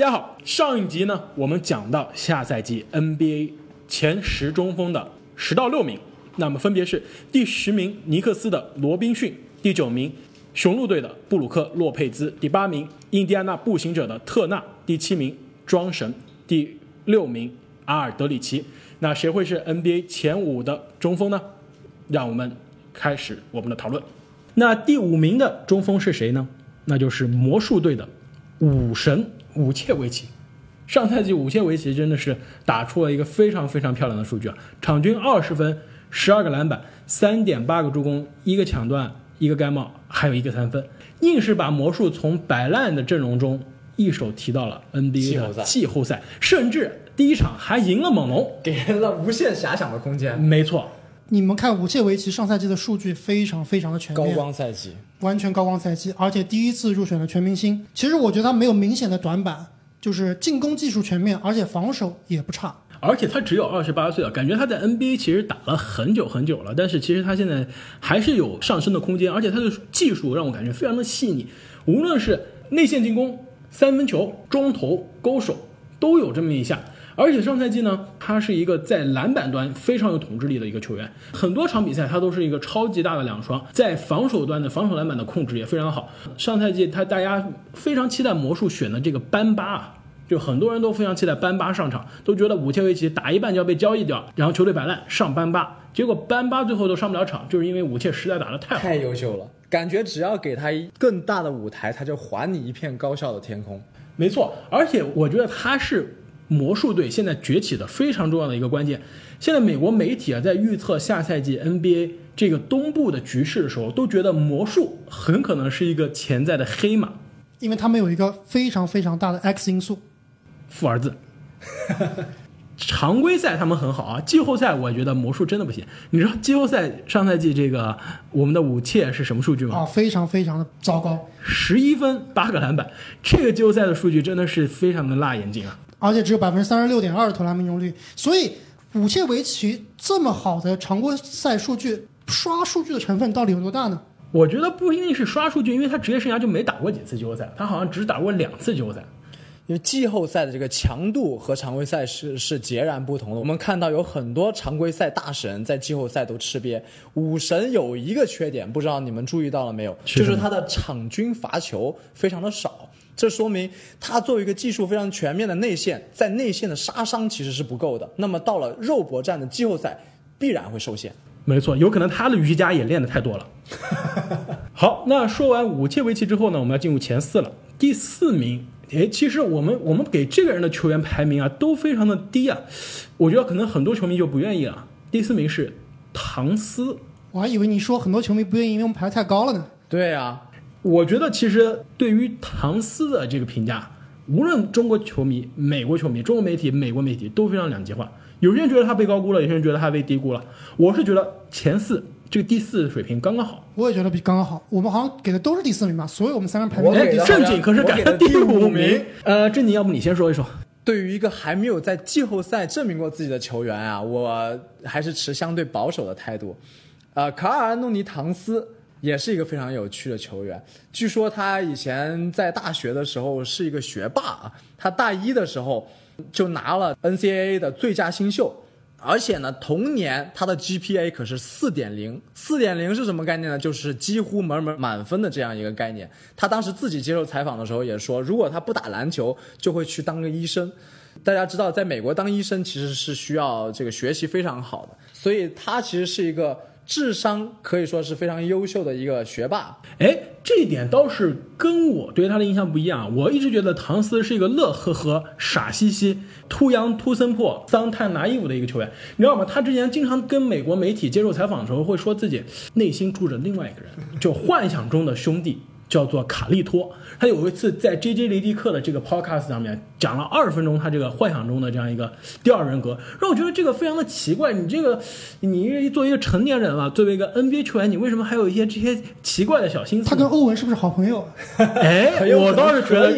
大家好，上一集呢，我们讲到下赛季 NBA 前十中锋的十到六名，那么分别是第十名尼克斯的罗宾逊，第九名雄鹿队的布鲁克洛佩兹，第八名印第安纳步行者的特纳，第七名庄神，第六名阿尔德里奇。那谁会是 NBA 前五的中锋呢？让我们开始我们的讨论。那第五名的中锋是谁呢？那就是魔术队的武神武切维奇。上赛季五切维奇真的是打出了一个非常非常漂亮的数据啊，场均二十分、十二个篮板、三点八个助攻、一个抢断、一个盖帽，还有一个三分，硬是把魔术从摆烂的阵容中一手提到了 NBA 的季后赛季后赛，甚至第一场还赢了猛龙。给人了无限遐想的空间。没错，你们看武切维奇上赛季的数据非常非常的全面高，光赛季，完全高光赛季，而且第一次入选了全明星。其实我觉得他没有明显的短板，就是进攻技术全面，而且防守也不差。而且他只有二十八岁啊，感觉他在 NBA 其实打了很久很久了，但是其实他现在还是有上升的空间，而且他的技术让我感觉非常的细腻，无论是内线进攻、三分球、中投、勾手都有这么一下。而且上赛季呢，他是一个在篮板端非常有统治力的一个球员，很多场比赛他都是一个超级大的两双，在防守端的防守篮板的控制也非常好。上赛季他大家非常期待魔术选的这个班巴啊，就很多人都非常期待班巴上场，都觉得武切维奇打一半就要被交易掉，然后球队摆烂上班巴，结果班巴最后都上不了场，就是因为武切实在打得太好。太优秀了，感觉只要给他一更大的舞台，他就还你一片高效的天空。没错，而且我觉得他是魔术队现在崛起的非常重要的一个关键。现在美国媒体啊，在预测下赛季 NBA 这个东部的局势的时候，都觉得魔术很可能是一个潜在的黑马因为他们有一个非常非常大的 X 因素，富儿子。常规赛他们很好啊，季后赛我觉得魔术真的不行。你知道季后赛上赛季这个我们的武切是什么数据吗？啊，非常非常的糟糕，十一分八个篮板，这个季后赛的数据真的是非常的辣眼睛啊！而且只有百分之三十六点二的投篮命中率。所以武切维奇这么好的常规赛数据，刷数据的成分到底有多大呢？我觉得不一定是刷数据，因为他职业生涯就没打过几次季后赛，他好像只打过两次季后赛。因为季后赛的这个强度和常规赛是是截然不同的。我们看到有很多常规赛大神在季后赛都吃瘪。武神有一个缺点，不知道你们注意到了没有？是就是他的场均罚球非常的少。这说明他作为一个技术非常全面的内线，在内线的杀伤其实是不够的。那么到了肉搏战的季后赛，必然会受限。没错，有可能他的瑜伽也练得太多了。好，那说完五切维奇之后呢，我们要进入前四了。第四名，诶，其实我们我们给这个人的球员排名啊都非常的低啊，我觉得可能很多球迷就不愿意了。第四名是唐斯，我还以为你说很多球迷不愿意，因为我们排得太高了呢。对啊，我觉得其实对于唐斯的这个评价，无论中国球迷、美国球迷、中国媒体、美国媒体都非常两极化。有些人觉得他被高估了，有些人觉得他被低估了。我是觉得前四这个第四水平刚刚好。我也觉得比刚刚好。我们好像给的都是第四名吧，所以我们三个人排名正经可是给的第第五名名。呃，正经，要不你先说一说？对于一个还没有在季后赛证明过自己的球员啊，我还是持相对保守的态度。呃，卡尔安东尼唐斯也是一个非常有趣的球员。据说他以前在大学的时候是一个学霸啊，他大一的时候就拿了 NCAA 的最佳新秀。而且呢，同年他的 GPA 可是四点零，四点零是什么概念呢？就是几乎门门满分的这样一个概念。他当时自己接受采访的时候也说，如果他不打篮球，就会去当个医生。大家知道，在美国当医生其实是需要这个学习非常好的，所以他其实是一个智商可以说是非常优秀的一个学霸。哎，这一点倒是跟我对他的印象不一样。我一直觉得唐斯是一个乐呵呵、傻兮兮、秃羊秃森破、桑泰拿衣服的一个球员，你知道吗？他之前经常跟美国媒体接受采访的时候，会说自己内心住着另外一个人，就幻想中的兄弟。叫做卡利托，他有一次在 J J 雷迪克的这个 podcast 上面讲了二十分钟，他这个幻想中的这样一个第二人格，让我觉得这个非常的奇怪。你这个，你作为一个成年人了，作为一个 NBA 球员，你为什么还有一些这些奇怪的小心思？他跟欧文是不是好朋友？哎我倒是觉得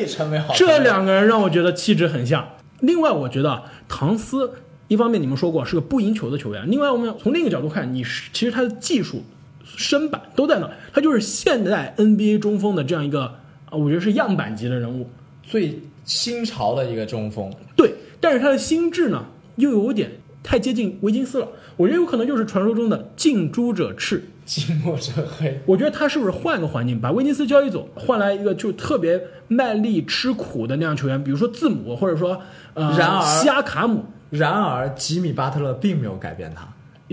这两个人让我觉得气质很像。另外，我觉得唐斯一方面你们说过是个不赢球的球员，另外我们从另一个角度看，你是其实他的技术、身板都在那儿，他就是现代 NBA 中锋的这样一个啊，我觉得是样板级的人物。最新潮的一个中锋。对，但是他的心智呢，又有点太接近维金斯了。我觉得有可能就是传说中的近朱者赤。近墨者黑，我觉得他是不是换个环境，把威金斯交易走，换来一个就特别卖力吃苦的那样球员，比如说字母，或者说呃然而西亚卡姆，然而吉米巴特勒并没有改变他。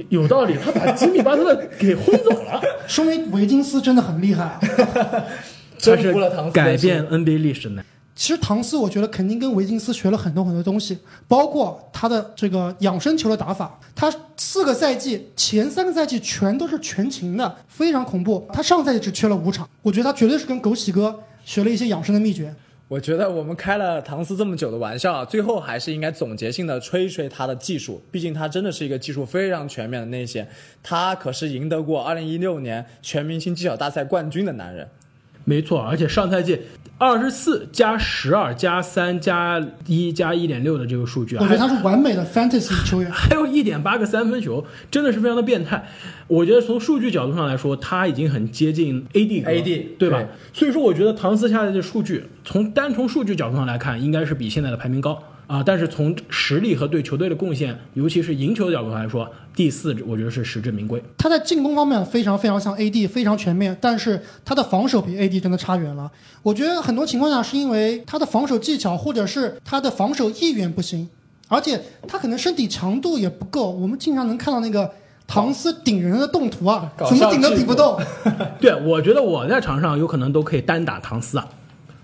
有有道理，他把吉米巴特勒给轰走了，说明维金斯真的很厉害啊。征 他是服了唐斯改变 NBA 历史的。其实唐斯，我觉得肯定跟维金斯学了很多很多东西，包括他的这个养生球的打法。他四个赛季前三个赛季全都是全勤的，非常恐怖。他上赛季只缺了五场，我觉得他绝对是跟枸杞哥学了一些养生的秘诀。我觉得我们开了唐斯这么久的玩笑啊，最后还是应该总结性的吹一吹他的技术。毕竟他真的是一个技术非常全面的那些，他可是赢得过2016年全明星技巧大赛冠军的男人。没错，而且上赛季二十四加十二加三加一加一点六的这个数据啊，我觉得他是完美的 fantasy 球员。还有一点八个三分球，真的是非常的变态。我觉得从数据角度上来说，他已经很接近 AD 哥 AD 对吧？对所以说，我觉得唐斯下来的数据，从单从数据角度上来看，应该是比现在的排名高啊。但是从实力和对球队的贡献，尤其是赢球的角度上来说，第四我觉得是实至名归。他在进攻方面非常非常像 AD，非常全面，但是他的防守比 AD 真的差远了。我觉得很多情况下是因为他的防守技巧或者是他的防守意愿不行，而且他可能身体强度也不够。我们经常能看到那个唐斯顶人的动图啊，怎么顶都顶不动。对，我觉得我在场上有可能都可以单打唐斯啊。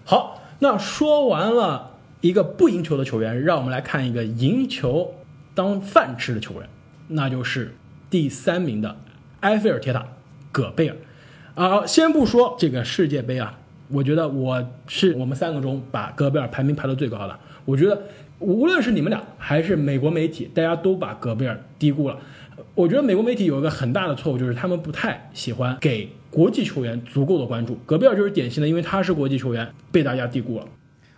好，那说完了一个不赢球的球员，让我们来看一个赢球当饭吃的球员，那就是第三名的埃菲尔铁塔戈贝尔。啊、先不说这个世界杯啊，我觉得我是我们三个中把戈贝尔排名排到最高的。我觉得无论是你们俩还是美国媒体，大家都把戈贝尔低估了。我觉得美国媒体有一个很大的错误，就是他们不太喜欢给国际球员足够的关注。戈贝尔就是典型的，因为他是国际球员，被大家低估了。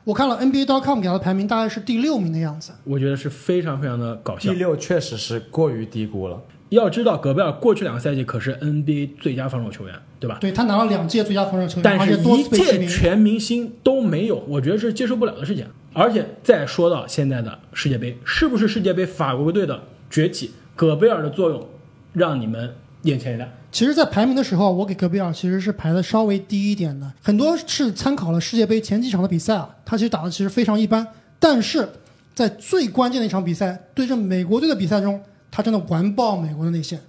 我看了 NBA.com 给他的排名，大概是第六名的样子。我觉得是非常非常的搞笑第。六确实是过于低估了。要知道，戈贝尔过去两个赛季可是 NBA 最佳防守球员，对吧？对他拿了两届最佳防守球员，但是而且多一。届全明星都没有，我觉得是接受不了的事情。而且再说到现在的世界杯，是不是世界杯法国队的崛起，戈贝尔的作用让你们眼前一亮？其实，在排名的时候，我给戈贝尔其实是排的稍微低一点的，很多是参考了世界杯前几场的比赛啊，他其实打的其实非常一般，但是在最关键的一场比赛对阵美国队的比赛中，他真的完爆美国的内线，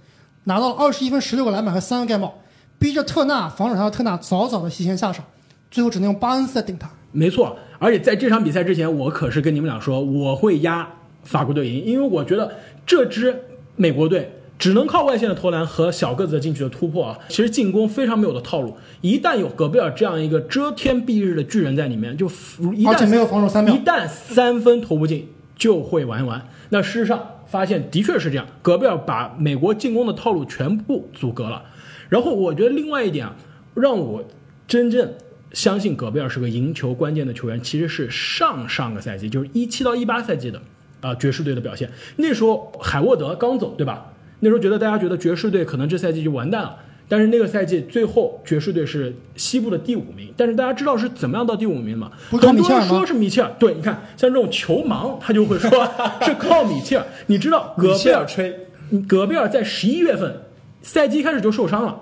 拿到了二十一分、十六个篮板和三个盖帽，逼着特纳防守他的特纳早早的提前下场，最后只能用巴恩斯来顶他。没错，而且在这场比赛之前，我可是跟你们俩说我会压法国队赢，因为我觉得这支美国队只能靠外线的投篮和小个子的禁区的突破啊，其实进攻非常没有的套路。一旦有戈贝尔这样一个遮天蔽日的巨人在里面，就一旦而且没有防守三秒一旦三分投不进，就会玩完。那事实上发现的确是这样，戈贝尔把美国进攻的套路全部阻隔了。然后我觉得另外一点啊，让我真正相信戈贝尔是个赢球关键的球员，其实是上上个赛季，就是一七到一八赛季的啊、爵士队的表现。那时候海沃德刚走，对吧？那时候觉得大家觉得爵士队可能这赛季就完蛋了。但是那个赛季最后爵士队是西部的第五名，但是大家知道是怎么样到第五名吗？靠很多人说是米切尔，对，你看像这种球盲，他就会说 是靠米切尔。你知道戈贝尔尔吹，戈贝尔在十一月份赛季一开始就受伤了，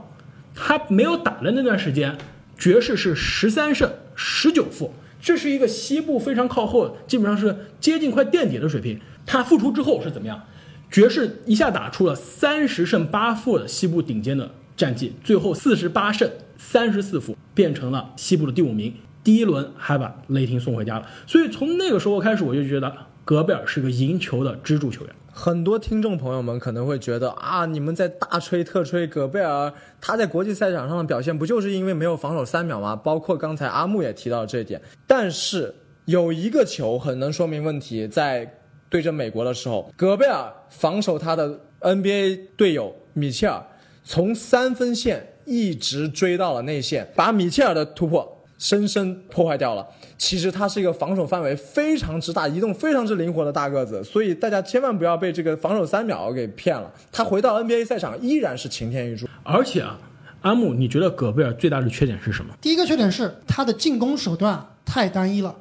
他没有打的那段时间，爵士是十三胜十九负，这是一个西部非常靠后，基本上是接近快垫底的水平。他复出之后是怎么样？爵士一下打出了三十胜八负的西部顶尖的战绩，最后四十八胜三十四负，变成了西部的第五名。第一轮还把雷霆送回家了，所以从那个时候开始，我就觉得戈贝尔是个赢球的支柱球员。很多听众朋友们可能会觉得啊，你们在大吹特吹戈贝尔，他在国际赛场上的表现不就是因为没有防守三秒吗？包括刚才阿木也提到这一点。但是有一个球很能说明问题，在对阵美国的时候，戈贝尔防守他的 NBA 队友米切尔，从三分线一直追到了内线，把米切尔的突破深深破坏掉了。其实他是一个防守范围非常之大、移动非常之灵活的大个子，所以大家千万不要被这个防守三秒给骗了。他回到 NBA 赛场依然是擎天一柱。而且啊，阿木，你觉得戈贝尔最大的缺点是什么？第一个缺点是他的进攻手段太单一了，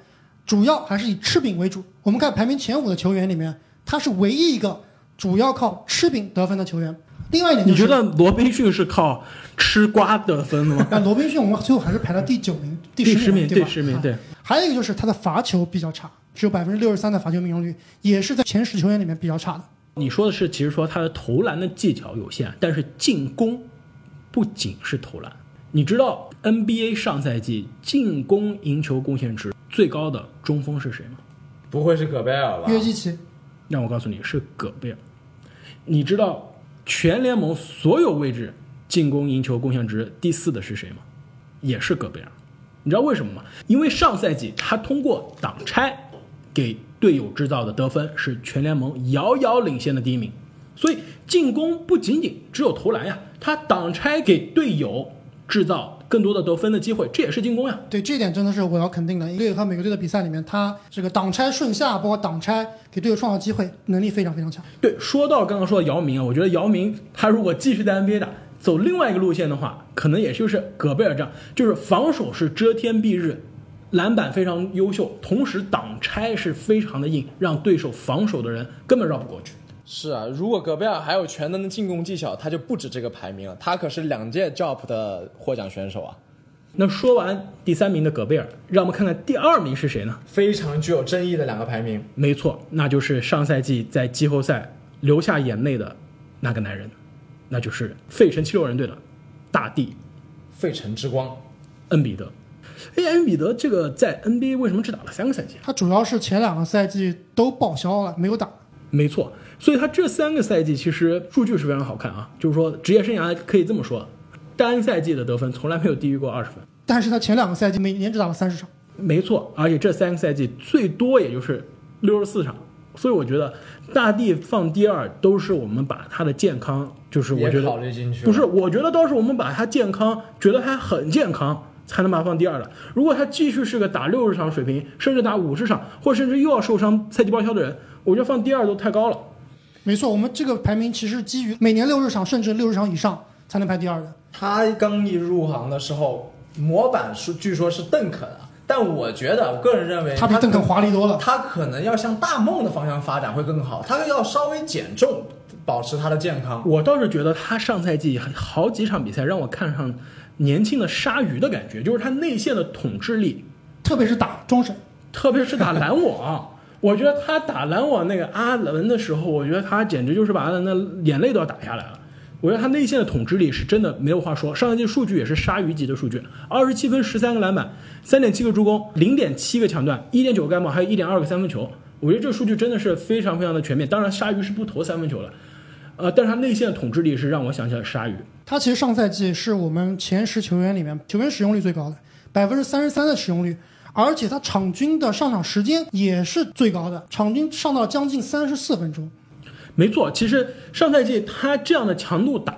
主要还是以吃饼为主。我们看排名前五的球员里面，他是唯一一个主要靠吃饼得分的球员。另外一点就是，你觉得罗宾逊是靠吃瓜得分的吗？那罗宾逊我们最后还是排到第九名、第第十名，对吧？第十名，啊对。还有一个就是他的罚球比较差，只有百分之六十三的罚球命中率，也是在前十球员里面比较差的。你说的是，其实说他的投篮的技巧有限，但是进攻不仅是投篮。你知道 NBA 上赛季进攻赢球贡献值最高的中锋是谁吗？不会是戈贝尔吧？约基奇，让我告诉你是戈贝尔。你知道全联盟所有位置进攻赢球贡献值第四的是谁吗？也是戈贝尔。你知道为什么吗？因为上赛季他通过挡拆给队友制造的得分是全联盟遥遥领先的第一名，所以进攻不仅仅只有投篮呀，他挡拆给队友制造更多的得分的机会，这也是进攻呀。对这点真的是我要肯定的。因为和每个队的比赛里面，他这个挡拆顺下，包括挡拆给队友创造机会，能力非常非常强。对，说到刚刚说的姚明啊，我觉得姚明他如果继续在 NBA 打，走另外一个路线的话，可能也就是戈贝尔这样，就是防守是遮天蔽日，篮板非常优秀，同时挡拆是非常的硬，让对手防守的人根本绕不过去。是啊，如果戈贝尔还有全能的进攻技巧，他就不止这个排名了。他可是两届 JOP 的获奖选手啊，那说完第三名的戈贝尔，让我们看看第二名是谁呢？非常具有争议的两个排名。没错，那就是上赛季在季后赛流下眼泪的那个男人，那就是费城七六人队的大帝费城之光，恩比德。哎，恩比德这个在 NBA 为什么只打了三个赛季？他主要是前两个赛季都报销了，没有打。没错，所以他这三个赛季其实数据是非常好看啊，就是说职业生涯可以这么说，单赛季的得分从来没有低于过二十分。但是他前两个赛季每年只打了三十场。没错，而且这三个赛季最多也就是六十四场，所以我觉得大帝放第二都是我们把他的健康，就是我觉得考得虑进去不是，我觉得倒是我们把他健康，觉得他很健康。才能把他放第二的。如果他继续是个打六十场水平，甚至打五十场，或者甚至又要受伤、赛季报销的人，我觉得放第二都太高了。没错，我们这个排名其实基于每年六十场甚至六十场以上才能排第二的。他刚一入行的时候，模板是据说是邓肯啊，但我觉得，我个人认为他比邓肯华丽多了。他可能要向大梦的方向发展会更好，他要稍微减重，保持他的健康。我倒是觉得他上赛季好几场比赛让我看上年轻的鲨鱼的感觉，就是他内线的统治力，特别是打中审，特别是打拦网。我觉得他打篮网那个阿伦的时候，我觉得他简直就是把阿伦的眼泪都要打下来了。我觉得他内线的统治力是真的没有话说，上赛季数据也是鲨鱼级的数据，二十七分、十三个篮板、三点七个助攻、零点七个抢断、一点九个盖帽，还有一点二个三分球。我觉得这个数据真的是非常非常的全面。当然，鲨鱼是不投三分球的，呃，但是他内线的统治力是让我想起了鲨鱼。他其实上赛季是我们前十球员里面球员使用率最高的，百分之三十三的使用率，而且他场均的上场时间也是最高的，场均上到将近三十四分钟。没错，其实上赛季他这样的强度打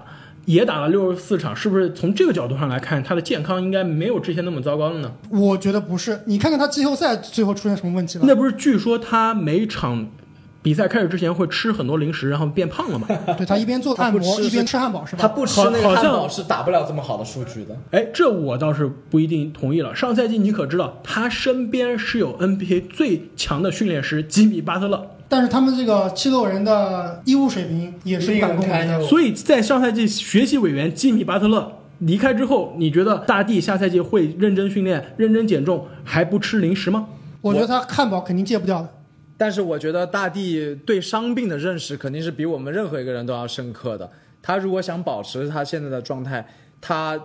也打了六十四场，是不是从这个角度上来看，他的健康应该没有之前那么糟糕了呢？我觉得不是，你看看他季后赛最后出现什么问题了？那不是据说他每场比赛开始之前会吃很多零食，然后变胖了嘛？对他一边做按摩一边吃汉堡是吧？他不吃那好好像个汉堡是打不了这么好的数据的。哎，这我倒是不一定同意了。上赛季你可知道，他身边是有 NBA 最强的训练师吉米巴特勒，但是他们这个七六人的医务水平也是不敢恭维的。所以在上赛季学习委员吉米巴特勒离开之后，你觉得大帝下赛季会认真训练、认真减重，还不吃零食吗？我觉得他汉堡肯定戒不掉的。但是我觉得大帝对伤病的认识肯定是比我们任何一个人都要深刻的。他如果想保持他现在的状态，他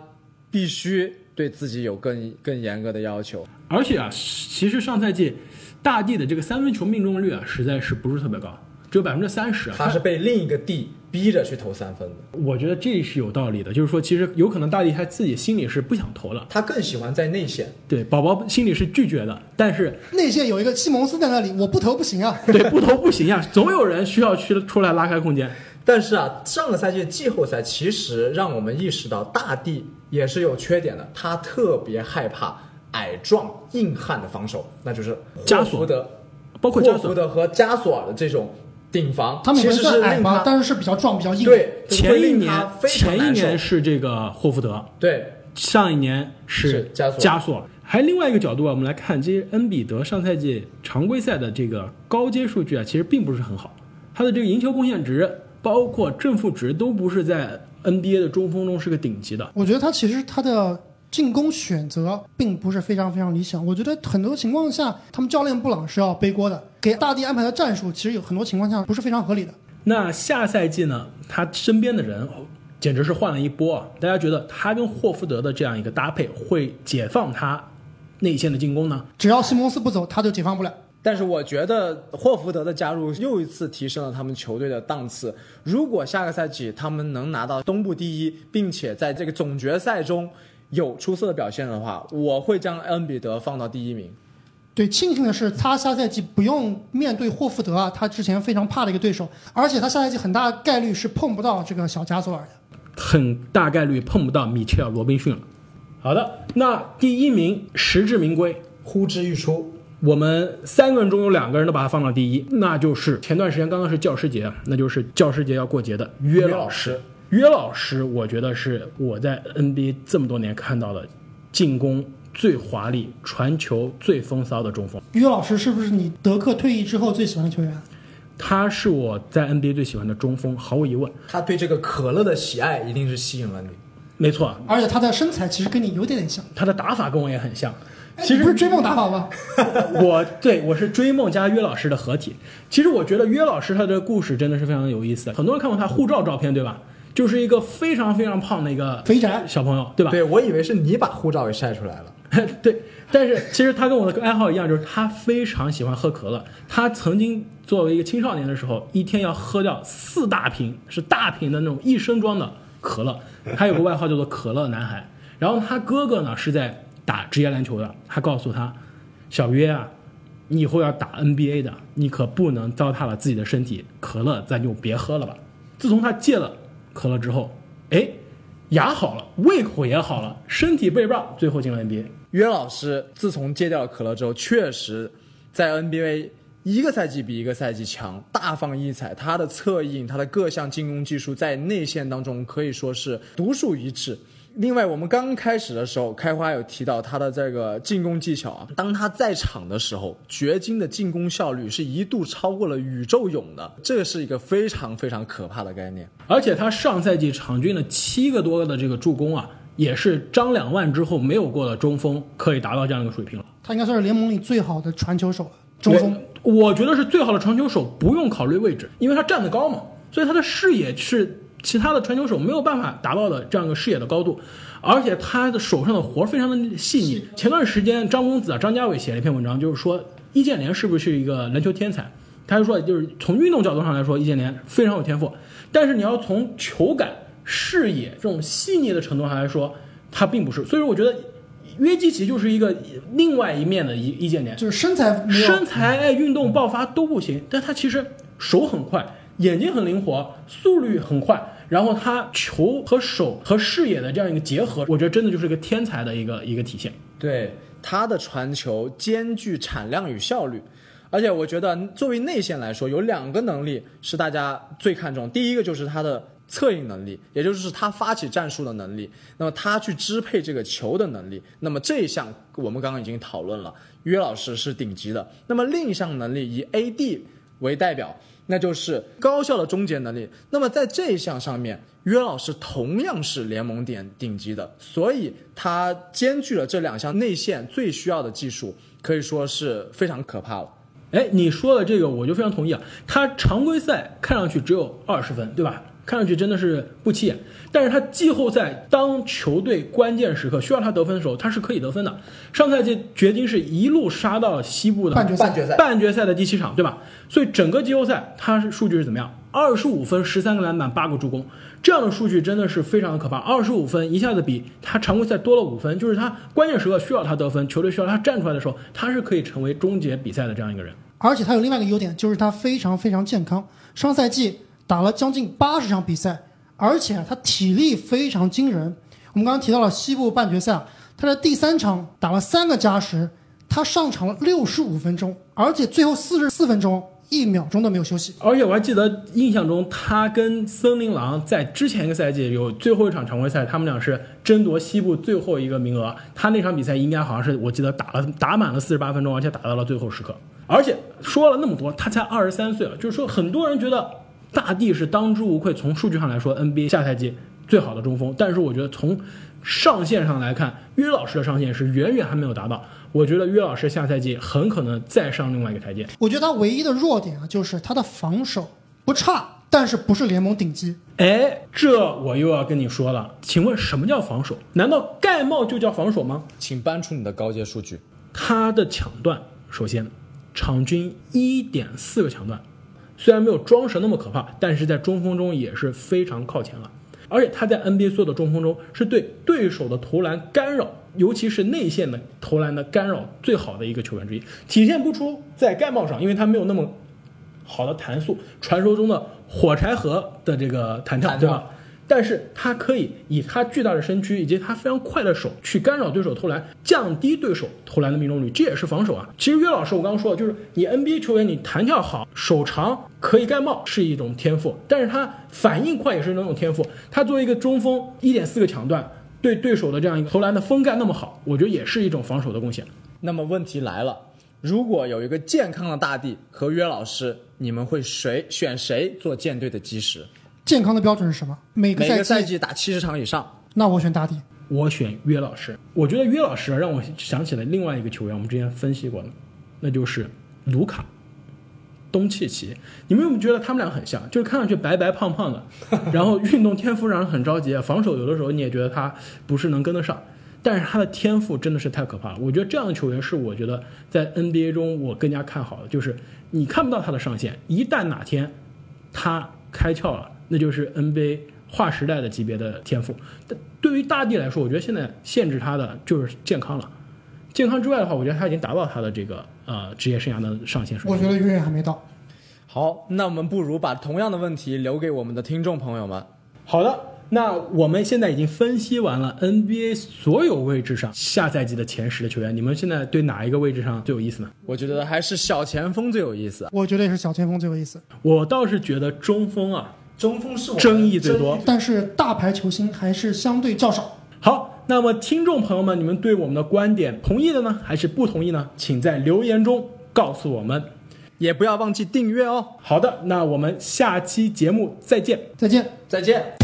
必须对自己有更更严格的要求。而且啊，其实上赛季大帝的这个三分球命中率啊，实在是不是特别高，只有百分之三十。他是被另一个帝逼着去投三分的，我觉得这是有道理的，就是说，其实有可能大帝他自己心里是不想投了，他更喜欢在内线。对，宝宝心里是拒绝的，但是内线有一个西蒙斯在那里，我不投不行啊。对不投不行啊，总有人需要去出来拉开空间。但是啊，上个赛季的季后赛其实让我们意识到大帝也是有缺点的，他特别害怕矮壮硬汉的防守，那就是加索霍福德、包括加索霍福德和加索尔的这种顶防，他们本其是令他但是是比较壮、比较硬。，对前一年前一年是这个霍福德，对上一年是是加索加索。还另外一个角度啊，我们来看，这些恩比德上赛季常规赛的这个高阶数据啊，其实并不是很好，他的这个赢球贡献值，包括正负值都不是在 NBA 的中锋中是个顶级的。我觉得他其实他的进攻选择并不是非常非常理想。我觉得很多情况下，他们教练布朗是要背锅的，给大帝安排的战术其实有很多情况下不是非常合理的。那下赛季呢，他身边的人简直是换了一波啊！大家觉得他跟霍福德的这样一个搭配会解放他内线的进攻呢？只要西蒙斯不走，他就解放不了。但是我觉得霍福德的加入又一次提升了他们球队的档次。如果下个赛季他们能拿到东部第一，并且在这个总决赛中有出色的表现的话，我会将恩比德放到第一名。对，庆幸的是他下赛季不用面对霍福德啊，他之前非常怕的一个对手，而且他下赛季很大概率是碰不到这个小加索尔的。很大概率碰不到米切尔·罗宾逊了。好的，那第一名实至名归，呼之欲出。我们三个人中有两个人都把他放到第一，那就是前段时间刚刚是教师节，那就是教师节要过节的约老师。约老师，我觉得是我在 NBA 这么多年看到的进攻最华丽、传球最风骚的中锋。约老师是不是你德克退役之后最喜欢的球员？他是我在 NBA 最喜欢的中锋，毫无疑问。他对这个可乐的喜爱一定是吸引了你。没错，而且他的身材其实跟你有点点像。他的打法跟我也很像。其实不是追梦打法吗？我对我是追梦加约老师的合体。其实我觉得约老师他的故事真的是非常有意思。很多人看过他护照照片，对吧？就是一个非常非常胖的一个肥宅小朋友，对吧？对，我以为是你把护照给晒出来了。对，但是其实他跟我的爱好一样，就是他非常喜欢喝可乐。他曾经作为一个青少年的时候，一天要喝掉四大瓶，是大瓶的那种一升装的可乐。他有个外号叫做“可乐男孩”。然后他哥哥呢是在打职业篮球的，他告诉他：“小约啊，你以后要打 NBA 的，你可不能糟蹋了自己的身体。可乐咱就别喝了吧。”自从他戒了可乐之后，哎，牙好了，胃口也好了，身体倍棒，最后进了 NBA。约老师自从戒掉可乐之后，确实在 NBA 一个赛季比一个赛季强，大放异彩。他的策应，他的各项进攻技术在内线当中可以说是独树一帜。另外，我们刚开始的时候，开花有提到他的这个进攻技巧啊，当他在场的时候，掘金的进攻效率是一度超过了宇宙勇的，这是一个非常非常可怕的概念。而且他上赛季场均的七个多的这个助攻啊，也是张两万之后没有过的中锋可以达到这样一个水平了。他应该算是联盟里最好的传球手了，中锋。我觉得是最好的传球手，不用考虑位置，因为他站得高嘛，所以他的视野是其他的传球手没有办法达到的这样一个视野的高度，而且他的手上的活儿非常的细腻。前段时间张公子啊，张家伟写了一篇文章，就是说易建联是不是一个篮球天才？他就说，就是从运动角度上来说，易建联非常有天赋，但是你要从球感、视野这种细腻的程度上来说，他并不是。所以说，我觉得约基奇就是一个另外一面的易易建联，就是身材身材、哎运动爆发都不行，但他其实手很快，眼睛很灵活，速率很快，然后他球和手和视野的这样一个结合，我觉得真的就是一个天才的一个一个体现。对他的传球兼具产量与效率，而且我觉得作为内线来说，有两个能力是大家最看重。第一个就是他的策应能力，也就是他发起战术的能力，那么他去支配这个球的能力。那么这一项我们刚刚已经讨论了，约老师是顶级的。那么另一项能力以 AD 为代表，那就是高效的终结能力。那么在这一项上面，约老师同样是联盟点顶级的，所以他兼具了这两项内线最需要的技术，可以说是非常可怕了。哎，你说的这个我就非常同意啊。他常规赛看上去只有二十分，对吧？看上去真的是不起眼，但是他季后赛当球队关键时刻需要他得分的时候，他是可以得分的。上赛季掘金是一路杀到西部的半决赛半决赛半决赛的第七场，对吧？所以整个季后赛他是数据是怎么样？二十五分、十三个篮板、八个助攻，这样的数据真的是非常的可怕。二十五分一下子比他常规赛多了五分，就是他关键时刻需要他得分，球队需要他站出来的时候，他是可以成为终结比赛的这样一个人。而且他有另外一个优点，就是他非常非常健康。上赛季打了将近八十场比赛，而且他体力非常惊人。我们刚刚提到了西部半决赛，他在第三场打了三个加时，他上场了六十五分钟，而且最后四十四分钟一秒钟都没有休息。而且我还记得印象中，他跟森林狼在之前一个赛季有最后一场常规赛，他们俩是争夺西部最后一个名额。他那场比赛应该好像是我记得打了打满了四十八分钟，而且打到了最后时刻。而且说了那么多，他才二十三岁啊，就是说很多人觉得大帝是当之无愧，从数据上来说，NBA 下赛季最好的中锋。但是我觉得从上限上来看，约老师的上限是远远还没有达到。我觉得约老师下赛季很可能再上另外一个台阶。我觉得他唯一的弱点啊，就是他的防守不差，但是不是联盟顶级。哎，这我又要跟你说了，请问什么叫防守？难道盖帽就叫防守吗？请搬出你的高阶数据。他的抢断，首先场均一点四个抢断，虽然没有庄神那么可怕，但是在中锋中也是非常靠前了。而且他在 NBA 所有的中锋中，是对对手的投篮干扰，尤其是内线的投篮的干扰最好的一个球员之一。体现不出在盖帽上，因为他没有那么好的弹速，传说中的火柴盒的这个弹跳，弹跳对吧？但是他可以以他巨大的身躯以及他非常快的手去干扰对手投篮，降低对手投篮的命中率，这也是防守啊。其实约老师，我刚刚说了，就是你 NBA 球员，你弹跳好，手长，可以盖帽是一种天赋，但是他反应快也是那种天赋。他作为一个中锋，一点四个抢断，对对手的这样一个投篮的封盖那么好，我觉得也是一种防守的贡献。那么问题来了，如果有一个健康的大帝和约老师，你们会谁选谁做舰队的基石？健康的标准是什么？每个每个赛赛季打七十场以上，那我选打底。我选约老师，我觉得约老师啊让我想起了另外一个球员，我们之前分析过的，那就是卢卡、东契奇。你们有没有觉得他们俩很像？就是看上去白白胖胖的，然后运动天赋让人很着急，防守有的时候你也觉得他不是能跟得上，但是他的天赋真的是太可怕了。我觉得这样的球员是我觉得在 NBA 中我更加看好的，就是你看不到他的上限，一旦哪天他开窍了，那就是 NBA 划时代的级别的天赋。但对于大帝来说，我觉得现在限制他的就是健康了。健康之外的话，我觉得他已经达到他的这个呃职业生涯的上限水平。我觉得远远还没到。好，那我们不如把同样的问题留给我们的听众朋友们。好的，那我们现在已经分析完了 NBA 所有位置上下赛季的前十的球员，你们现在对哪一个位置上最有意思呢？我觉得还是小前锋最有意思。我觉得也是小前锋最有意思。我倒是觉得中锋啊中锋是我争议最多。但是大牌球星还是相对较少。好，那么听众朋友们，你们对我们的观点同意的呢，还是不同意呢？请在留言中告诉我们。也不要忘记订阅哦。好的，那我们下期节目再见。再见。再见。